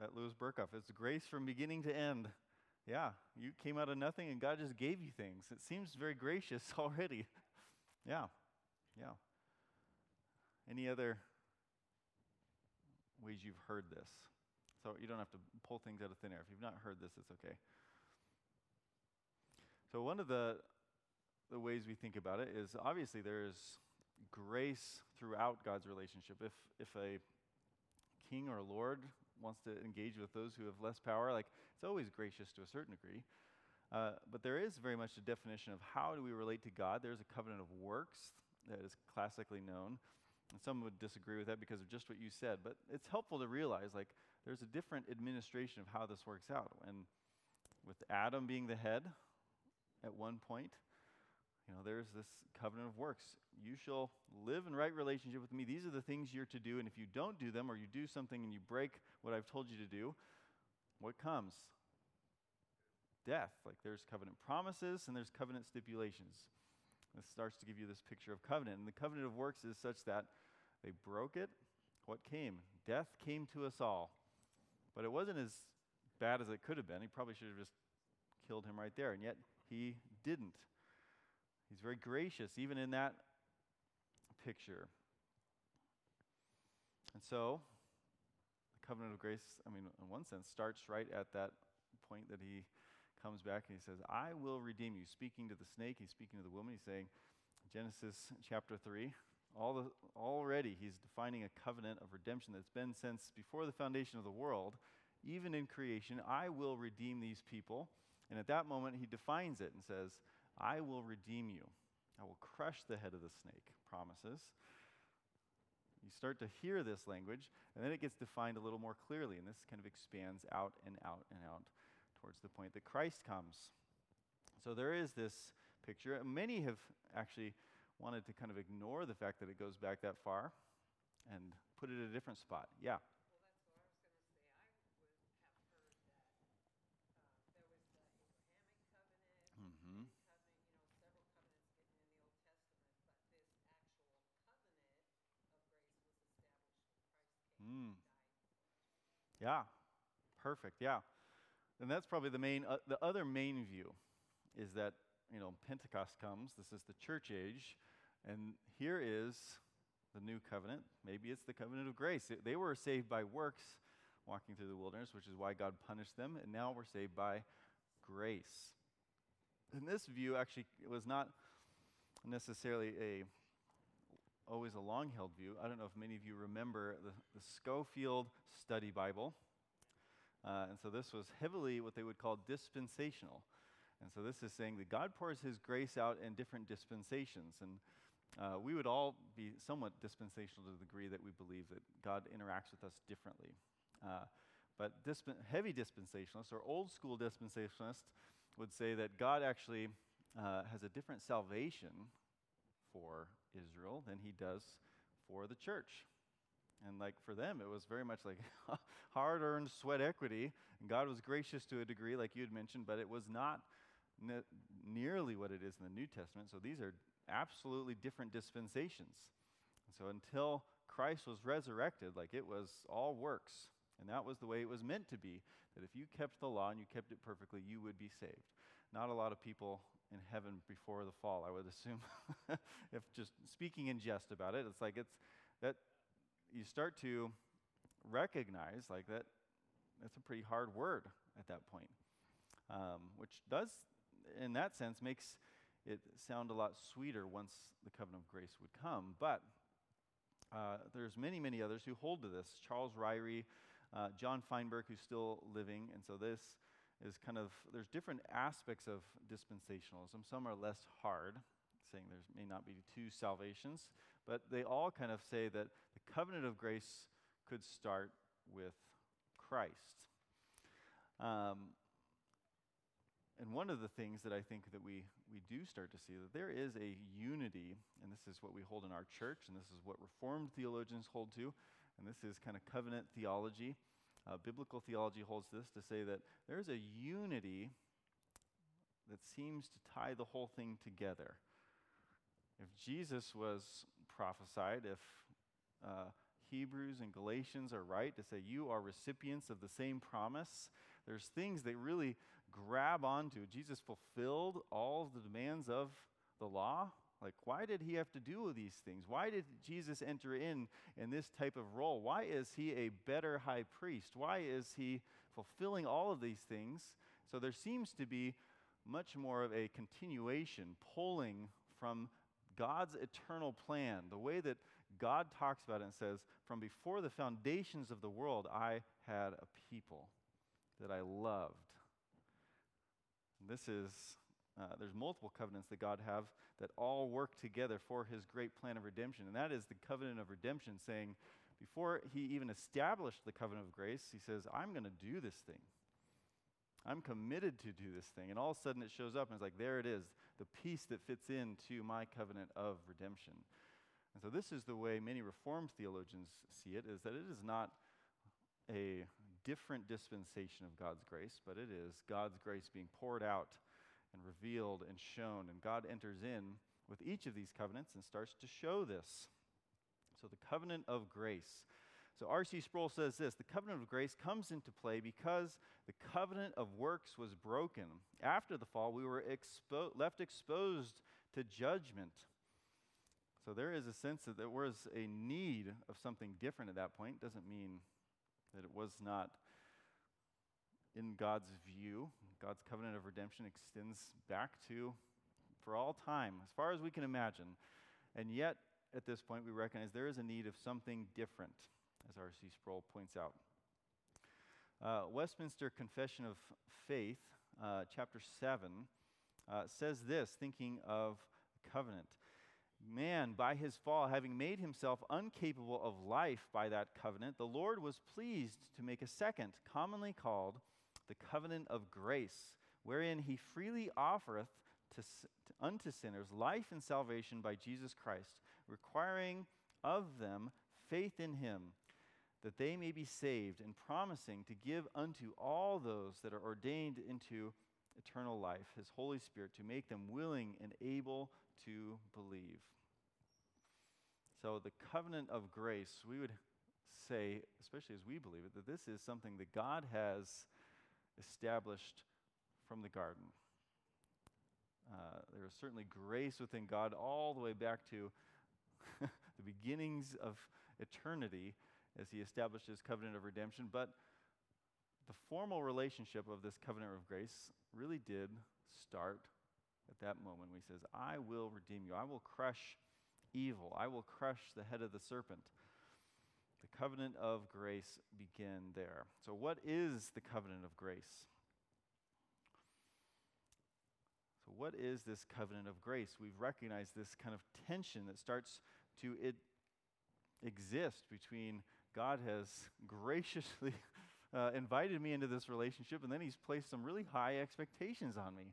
That Louis Berkhof. It's grace from beginning to end. Yeah, you came out of nothing and God just gave you things. It seems very gracious already. yeah, yeah. Any other ways you've heard this? So you don't have to pull things out of thin air. If you've not heard this, it's okay. So one of the the ways we think about it is obviously there's grace throughout God's relationship. If if a king or a lord wants to engage with those who have less power, like it's always gracious to a certain degree. Uh, but there is very much a definition of how do we relate to God. There's a covenant of works that is classically known. And some would disagree with that because of just what you said. But it's helpful to realize like there's a different administration of how this works out. And with Adam being the head at one point, you know, there's this covenant of works. You shall live in right relationship with me. These are the things you're to do. And if you don't do them or you do something and you break what I've told you to do, what comes? Death. Like there's covenant promises and there's covenant stipulations. This starts to give you this picture of covenant. And the covenant of works is such that they broke it. What came? Death came to us all. But it wasn't as bad as it could have been. He probably should have just killed him right there. And yet he didn't. He's very gracious, even in that picture. And so, the covenant of grace, I mean, in one sense, starts right at that point that he comes back and he says, I will redeem you. Speaking to the snake, he's speaking to the woman. He's saying, Genesis chapter 3, all the, already he's defining a covenant of redemption that's been since before the foundation of the world, even in creation. I will redeem these people. And at that moment, he defines it and says, I will redeem you. I will crush the head of the snake, promises. You start to hear this language, and then it gets defined a little more clearly, and this kind of expands out and out and out towards the point that Christ comes. So there is this picture. Many have actually wanted to kind of ignore the fact that it goes back that far and put it at a different spot. Yeah. mm-hmm. Yeah, perfect. Yeah, and that's probably the main. Uh, the other main view is that you know Pentecost comes. This is the church age, and here is the new covenant. Maybe it's the covenant of grace. They were saved by works, walking through the wilderness, which is why God punished them, and now we're saved by grace. And this view actually was not necessarily a always a long held view. I don't know if many of you remember the, the Scofield Study Bible. Uh, and so this was heavily what they would call dispensational. And so this is saying that God pours his grace out in different dispensations. And uh, we would all be somewhat dispensational to the degree that we believe that God interacts with us differently. Uh, but disp- heavy dispensationalists or old school dispensationalists would say that God actually uh, has a different salvation for Israel than he does for the church. And like for them, it was very much like hard earned sweat equity. And God was gracious to a degree, like you had mentioned, but it was not ne- nearly what it is in the New Testament. So these are absolutely different dispensations. And so until Christ was resurrected, like it was all works. And that was the way it was meant to be that if you kept the law and you kept it perfectly, you would be saved. Not a lot of people in heaven before the fall, I would assume. if just speaking in jest about it, it's like it's that you start to recognize like that that's a pretty hard word at that point, um, which does, in that sense, makes it sound a lot sweeter once the covenant of grace would come. But uh, there's many, many others who hold to this. Charles Ryrie, uh, John Feinberg, who's still living, and so this is kind of there's different aspects of dispensationalism. Some are less hard, saying there may not be two salvations, but they all kind of say that the covenant of grace could start with Christ. Um, and one of the things that I think that we, we do start to see that there is a unity, and this is what we hold in our church, and this is what Reformed theologians hold to, and this is kind of covenant theology. Uh, biblical theology holds this to say that there's a unity that seems to tie the whole thing together. If Jesus was prophesied, if uh, Hebrews and Galatians are right to say you are recipients of the same promise, there's things that really grab onto. Jesus fulfilled all the demands of the law, like, why did he have to do these things? Why did Jesus enter in in this type of role? Why is he a better high priest? Why is he fulfilling all of these things? So there seems to be much more of a continuation, pulling from God's eternal plan, the way that God talks about it and says, From before the foundations of the world, I had a people that I loved. This is uh, there's multiple covenants that God have that all work together for his great plan of redemption. And that is the covenant of redemption, saying, before he even established the covenant of grace, he says, I'm going to do this thing. I'm committed to do this thing. And all of a sudden it shows up and it's like, there it is, the piece that fits into my covenant of redemption. And so this is the way many Reformed theologians see it, is that it is not a different dispensation of God's grace, but it is God's grace being poured out and revealed and shown. And God enters in with each of these covenants and starts to show this. So, the covenant of grace. So, R.C. Sproul says this the covenant of grace comes into play because the covenant of works was broken. After the fall, we were expo- left exposed to judgment. So, there is a sense that there was a need of something different at that point. Doesn't mean that it was not in God's view. God's covenant of redemption extends back to for all time, as far as we can imagine. And yet, at this point, we recognize there is a need of something different, as R.C. Sproul points out. Uh, Westminster Confession of Faith, uh, chapter 7, uh, says this, thinking of covenant. Man, by his fall, having made himself incapable of life by that covenant, the Lord was pleased to make a second, commonly called the covenant of grace, wherein he freely offereth to, to, unto sinners life and salvation by Jesus Christ, requiring of them faith in him, that they may be saved, and promising to give unto all those that are ordained into eternal life his Holy Spirit to make them willing and able to believe. So, the covenant of grace, we would say, especially as we believe it, that this is something that God has established from the garden. Uh, there is certainly grace within God all the way back to the beginnings of eternity as he established his covenant of redemption. But the formal relationship of this covenant of grace really did start at that moment when he says, I will redeem you. I will crush evil. I will crush the head of the serpent. The covenant of grace began there. So, what is the covenant of grace? So, what is this covenant of grace? We've recognized this kind of tension that starts to it exist between God has graciously uh, invited me into this relationship, and then He's placed some really high expectations on me.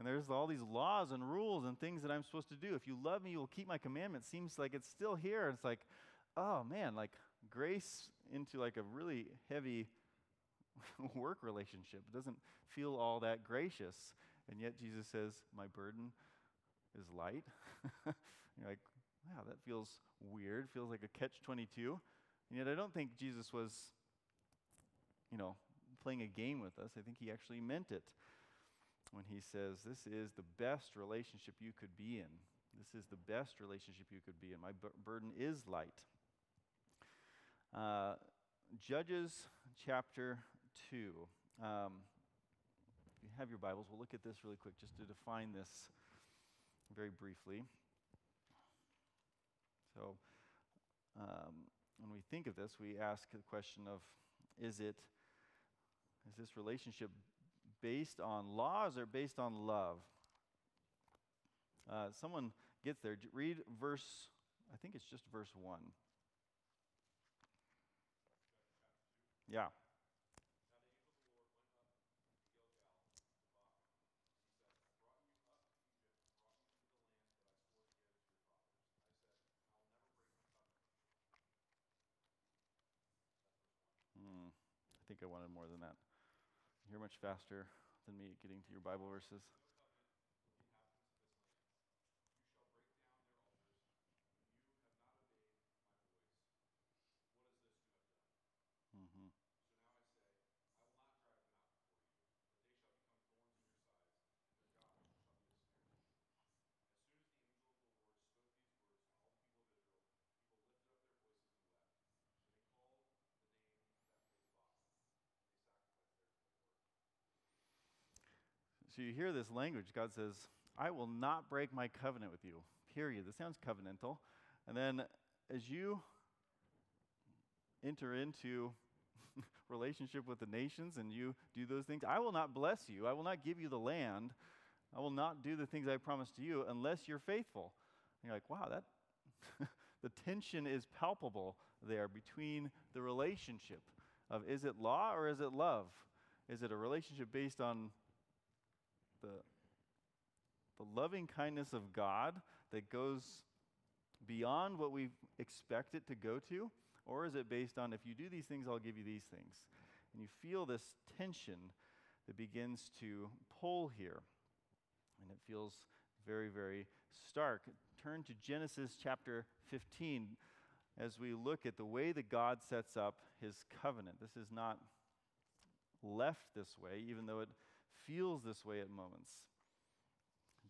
And there's all these laws and rules and things that I'm supposed to do. If you love me, you will keep my commandments. Seems like it's still here. It's like, oh man, like grace into like a really heavy work relationship. It doesn't feel all that gracious. And yet Jesus says, My burden is light. You're like, wow, that feels weird. Feels like a catch 22. And yet I don't think Jesus was, you know, playing a game with us. I think he actually meant it when he says, This is the best relationship you could be in. This is the best relationship you could be in. My b- burden is light. Uh, Judges chapter 2. Um, you have your Bibles, we'll look at this really quick just to define this very briefly. So, um, when we think of this, we ask the question of is it is this relationship based on laws or based on love? Uh, someone gets there. Read verse, I think it's just verse 1. Yeah. Hmm. I think I wanted more than that. You're much faster than me at getting to your Bible verses. So you hear this language. God says, I will not break my covenant with you. Period. This sounds covenantal. And then as you enter into relationship with the nations and you do those things, I will not bless you. I will not give you the land. I will not do the things I promised to you unless you're faithful. And you're like, wow, that the tension is palpable there between the relationship of is it law or is it love? Is it a relationship based on the, the loving kindness of God that goes beyond what we expect it to go to? Or is it based on if you do these things, I'll give you these things? And you feel this tension that begins to pull here. And it feels very, very stark. Turn to Genesis chapter 15 as we look at the way that God sets up his covenant. This is not left this way, even though it feels this way at moments.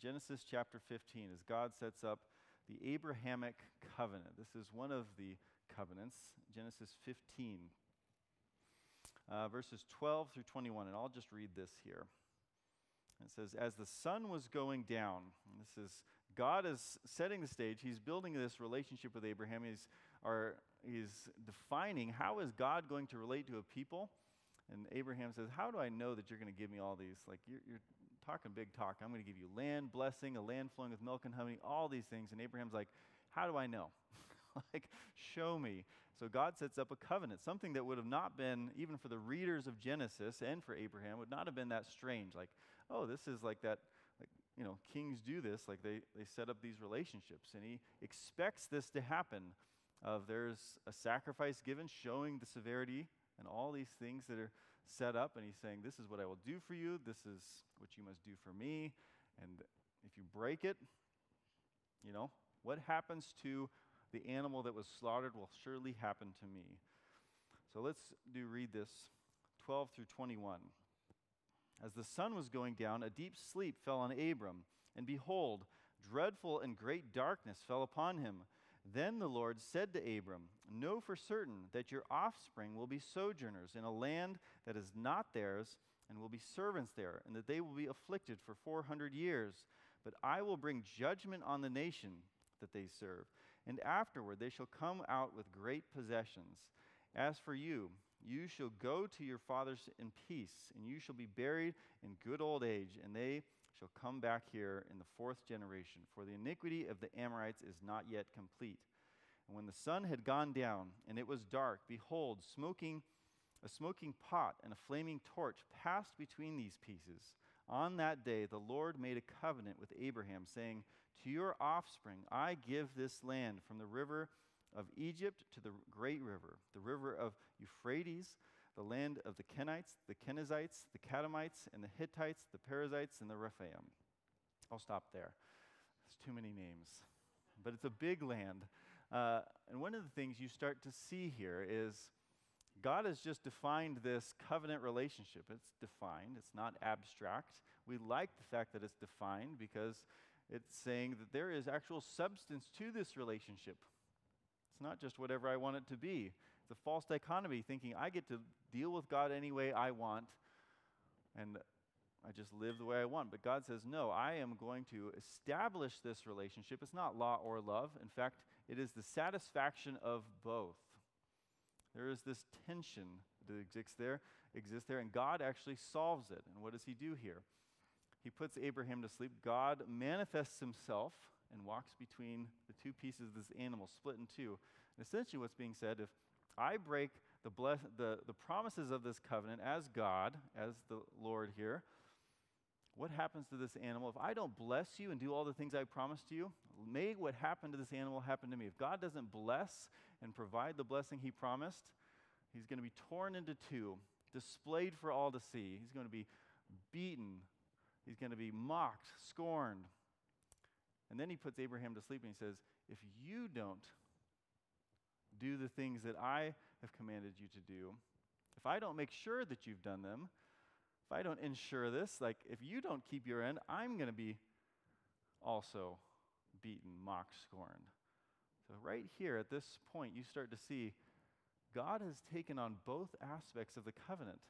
Genesis chapter 15, as God sets up the Abrahamic covenant. This is one of the covenants, Genesis 15, uh, verses 12 through 21. And I'll just read this here. It says, As the sun was going down, this is God is setting the stage. He's building this relationship with Abraham. He's, are, he's defining how is God going to relate to a people. And Abraham says, How do I know that you're going to give me all these? Like, you're, you're talking big talk. I'm going to give you land, blessing, a land flowing with milk and honey, all these things. And Abraham's like, How do I know? like, show me. So God sets up a covenant, something that would have not been, even for the readers of Genesis and for Abraham, would not have been that strange. Like, oh, this is like that, like, you know, kings do this, like they, they set up these relationships. And he expects this to happen. Of there's a sacrifice given showing the severity and all these things that are set up. And he's saying, This is what I will do for you. This is what you must do for me. And if you break it, you know, what happens to the animal that was slaughtered will surely happen to me. So let's do read this 12 through 21. As the sun was going down, a deep sleep fell on Abram, and behold, dreadful and great darkness fell upon him. Then the Lord said to Abram, Know for certain that your offspring will be sojourners in a land that is not theirs, and will be servants there, and that they will be afflicted for 400 years. But I will bring judgment on the nation that they serve, and afterward they shall come out with great possessions. As for you, you shall go to your fathers in peace, and you shall be buried in good old age, and they shall come back here in the fourth generation. For the iniquity of the Amorites is not yet complete. And when the sun had gone down, and it was dark, behold, smoking a smoking pot and a flaming torch passed between these pieces. On that day, the Lord made a covenant with Abraham, saying, To your offspring I give this land from the river of Egypt to the great river, the river of Euphrates, the land of the Kenites, the Kenizzites, the Kadmonites, and the Hittites, the Perizzites, and the Rephaim. I'll stop there. There's too many names. But it's a big land. Uh, and one of the things you start to see here is God has just defined this covenant relationship. It's defined, it's not abstract. We like the fact that it's defined because it's saying that there is actual substance to this relationship. It's not just whatever I want it to be. It's a false dichotomy, thinking I get to deal with God any way I want and I just live the way I want. But God says, no, I am going to establish this relationship. It's not law or love. In fact, it is the satisfaction of both. There is this tension that exists there, exists there, and God actually solves it. And what does he do here? He puts Abraham to sleep. God manifests himself and walks between the two pieces of this animal, split in two. And essentially, what's being said if I break the, bless, the, the promises of this covenant as God, as the Lord here, what happens to this animal? If I don't bless you and do all the things I promised you, may what happened to this animal happen to me. If God doesn't bless and provide the blessing he promised, he's going to be torn into two, displayed for all to see. He's going to be beaten, he's going to be mocked, scorned. And then he puts Abraham to sleep and he says, If you don't do the things that I have commanded you to do, if I don't make sure that you've done them, if I don't ensure this, like if you don't keep your end, I'm going to be also beaten, mocked, scorned. So, right here at this point, you start to see God has taken on both aspects of the covenant.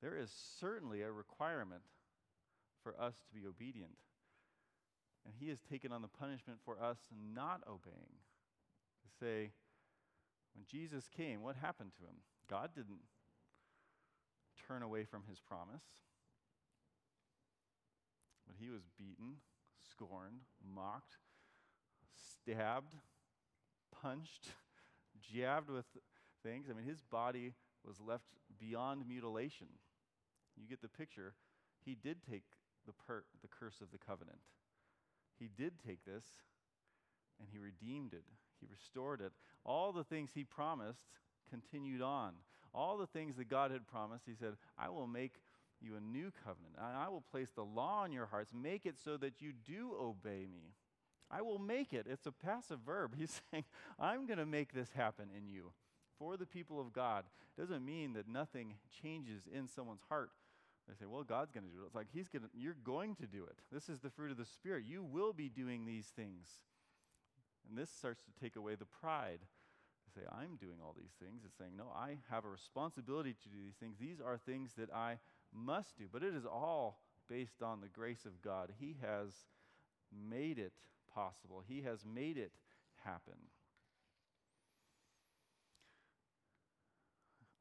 There is certainly a requirement for us to be obedient. And He has taken on the punishment for us not obeying. To say, when Jesus came, what happened to him? God didn't turn away from his promise, but he was beaten, scorned, mocked, stabbed, punched, jabbed with things. I mean, his body was left beyond mutilation. You get the picture. He did take the, per- the curse of the covenant. He did take this and he redeemed it. He restored it. All the things he promised continued on. All the things that God had promised, he said, I will make you a new covenant. And I will place the law in your hearts, make it so that you do obey me. I will make it. It's a passive verb. He's saying, I'm going to make this happen in you for the people of God. Doesn't mean that nothing changes in someone's heart. They say, well, God's going to do it. It's like, he's gonna, you're going to do it. This is the fruit of the Spirit. You will be doing these things. And this starts to take away the pride. They say, I'm doing all these things. It's saying, no, I have a responsibility to do these things. These are things that I must do. But it is all based on the grace of God. He has made it possible, He has made it happen.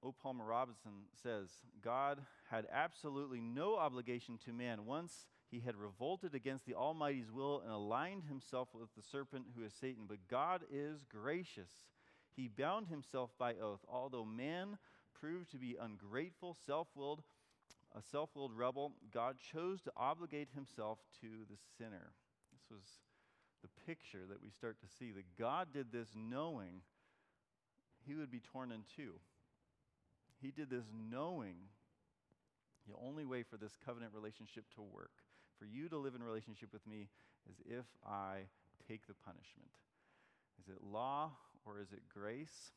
O. Palmer Robertson says God had absolutely no obligation to man once he had revolted against the Almighty's will and aligned himself with the serpent who is Satan. But God is gracious. He bound himself by oath, although man proved to be ungrateful, self willed, a self willed rebel, God chose to obligate himself to the sinner. This was the picture that we start to see that God did this knowing he would be torn in two. He did this knowing the only way for this covenant relationship to work, for you to live in relationship with me, is if I take the punishment. Is it law or is it grace?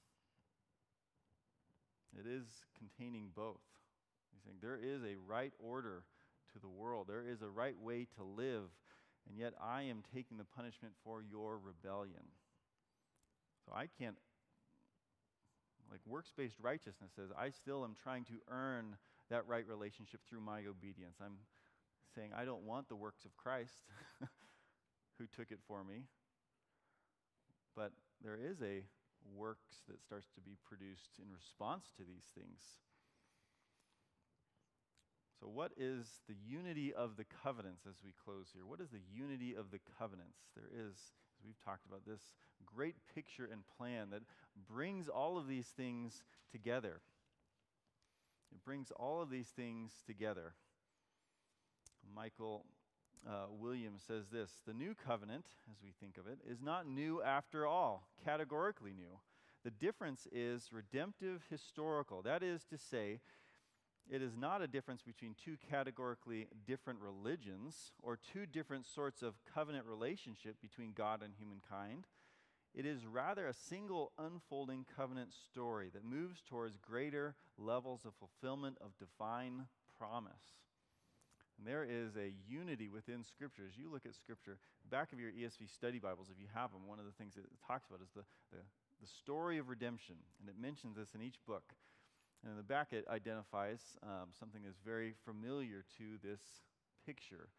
It is containing both. He's saying there is a right order to the world, there is a right way to live, and yet I am taking the punishment for your rebellion. So I can't, like works based righteousness says, I still am trying to earn that right relationship through my obedience. I'm saying, I don't want the works of Christ who took it for me. But there is a works that starts to be produced in response to these things. So, what is the unity of the covenants as we close here? What is the unity of the covenants? There is, as we've talked about, this great picture and plan that brings all of these things together. It brings all of these things together. Michael uh, Williams says this The new covenant, as we think of it, is not new after all, categorically new. The difference is redemptive historical. That is to say, it is not a difference between two categorically different religions or two different sorts of covenant relationship between God and humankind. It is rather a single unfolding covenant story that moves towards greater levels of fulfillment of divine promise. And there is a unity within Scripture. As you look at Scripture, back of your ESV study Bibles, if you have them, one of the things it talks about is the, the, the story of redemption. And it mentions this in each book. And in the back, it identifies um, something that's very familiar to this picture.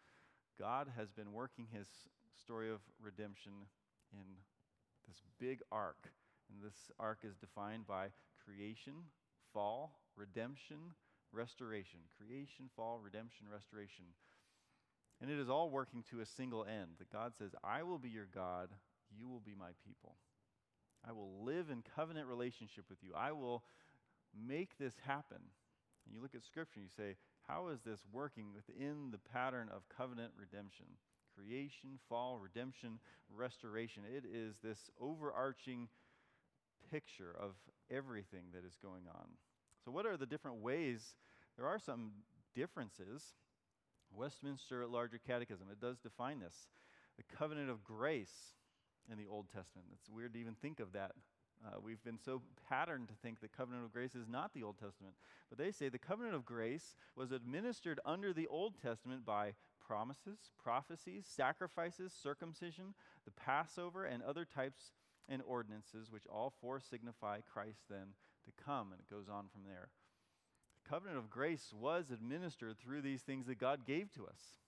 God has been working his story of redemption in this big arc. And this arc is defined by creation, fall, redemption, restoration. Creation, fall, redemption, restoration. And it is all working to a single end that God says, I will be your God, you will be my people. I will live in covenant relationship with you. I will make this happen. And you look at Scripture and you say, how is this working within the pattern of covenant redemption? Creation, fall, redemption, restoration. It is this overarching picture of everything that is going on. So, what are the different ways? There are some differences. Westminster Larger Catechism, it does define this. The covenant of grace in the Old Testament. It's weird to even think of that uh, we've been so patterned to think the covenant of grace is not the Old Testament. But they say the covenant of grace was administered under the Old Testament by promises, prophecies, sacrifices, circumcision, the Passover, and other types and ordinances, which all four signify Christ then to come. And it goes on from there. The covenant of grace was administered through these things that God gave to us.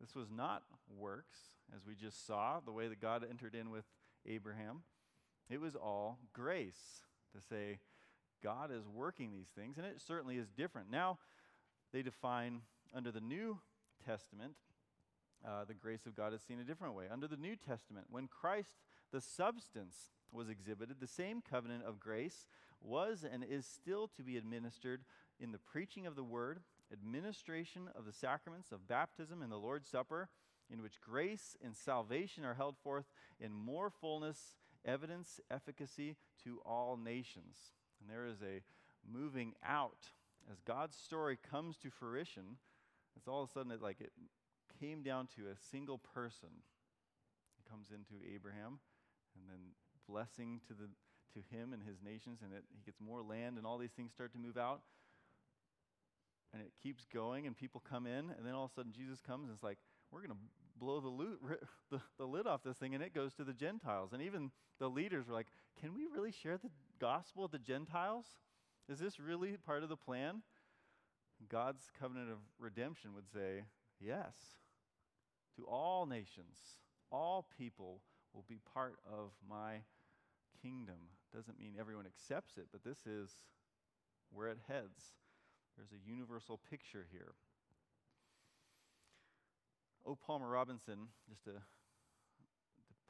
This was not works, as we just saw, the way that God entered in with Abraham. It was all grace to say, God is working these things, and it certainly is different. Now, they define under the New Testament, uh, the grace of God is seen a different way. Under the New Testament, when Christ, the substance, was exhibited, the same covenant of grace was and is still to be administered in the preaching of the word, administration of the sacraments of baptism and the Lord's Supper, in which grace and salvation are held forth in more fullness evidence efficacy to all nations. And there is a moving out as God's story comes to fruition, it's all of a sudden it, like it came down to a single person. It comes into Abraham, and then blessing to the to him and his nations, and it, he gets more land, and all these things start to move out. And it keeps going, and people come in, and then all of a sudden Jesus comes, and it's like, we're going to blow the, loot, the, the lid off this thing, and it goes to the Gentiles. And even the leaders were like, can we really share the gospel with the Gentiles? Is this really part of the plan? God's covenant of redemption would say, yes. To all nations, all people will be part of my kingdom. Doesn't mean everyone accepts it, but this is where it heads. There's a universal picture here. O. Palmer Robertson, just to, to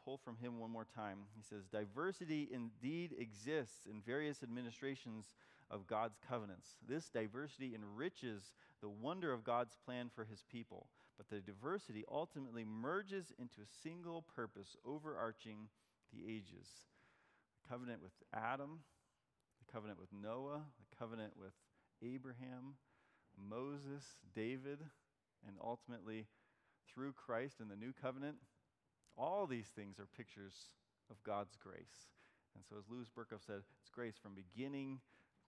pull from him one more time, he says, Diversity indeed exists in various administrations of God's covenants. This diversity enriches the wonder of God's plan for his people, but the diversity ultimately merges into a single purpose overarching the ages. Covenant with Adam, the covenant with Noah, the covenant with Abraham, Moses, David, and ultimately through Christ in the new covenant. All these things are pictures of God's grace. And so, as Louis Berkhof said, it's grace from beginning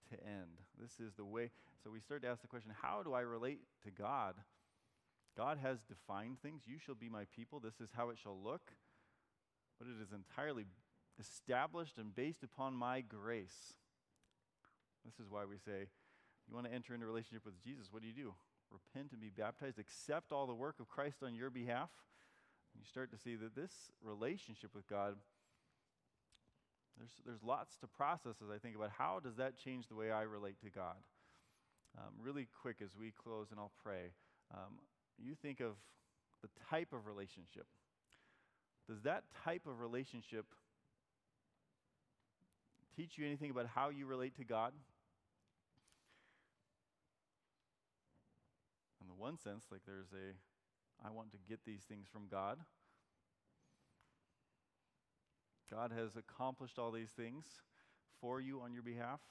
to end. This is the way. So we start to ask the question how do I relate to God? God has defined things. You shall be my people. This is how it shall look. But it is entirely established and based upon my grace. This is why we say, you want to enter into a relationship with Jesus, what do you do? Repent and be baptized, accept all the work of Christ on your behalf. You start to see that this relationship with God there's, there's lots to process as I think about how does that change the way I relate to God. Um, really quick as we close and I'll pray. Um, you think of the type of relationship. Does that type of relationship teach you anything about how you relate to God? In the one sense, like there's a, I want to get these things from God. God has accomplished all these things for you on your behalf.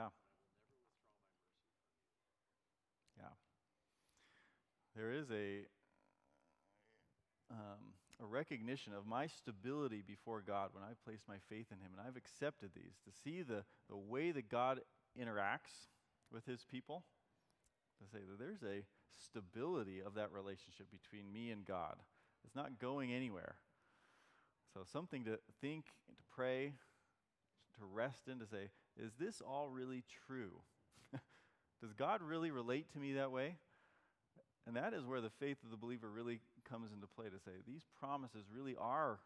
Yeah. Yeah. There is a, um, a recognition of my stability before God when I place my faith in Him, and I've accepted these to see the, the way that God interacts with His people. To say that there's a stability of that relationship between me and God. It's not going anywhere. So, something to think, to pray, to rest in, to say, is this all really true? Does God really relate to me that way? And that is where the faith of the believer really comes into play to say, these promises really are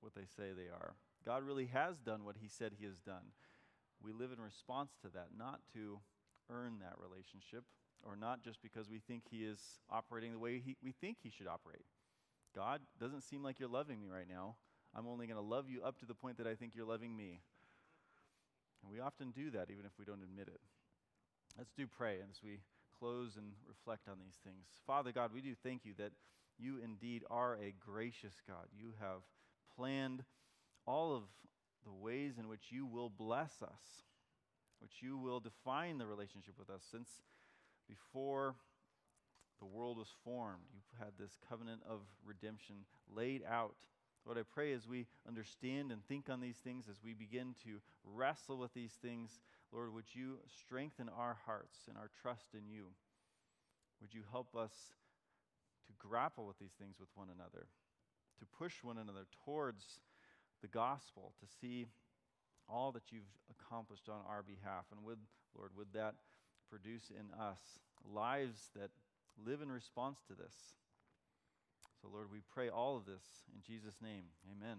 what they say they are. God really has done what he said he has done. We live in response to that, not to earn that relationship, or not just because we think he is operating the way he, we think he should operate. God doesn't seem like you're loving me right now. I'm only going to love you up to the point that I think you're loving me. And we often do that even if we don't admit it. Let's do pray as we close and reflect on these things. Father God, we do thank you that you indeed are a gracious God. You have planned all of the ways in which you will bless us, which you will define the relationship with us since before the world was formed. You've had this covenant of redemption laid out Lord, I pray as we understand and think on these things, as we begin to wrestle with these things, Lord, would you strengthen our hearts and our trust in you? Would you help us to grapple with these things with one another, to push one another towards the gospel, to see all that you've accomplished on our behalf? And would, Lord, would that produce in us lives that live in response to this? So, Lord, we pray all of this in Jesus' name. Amen.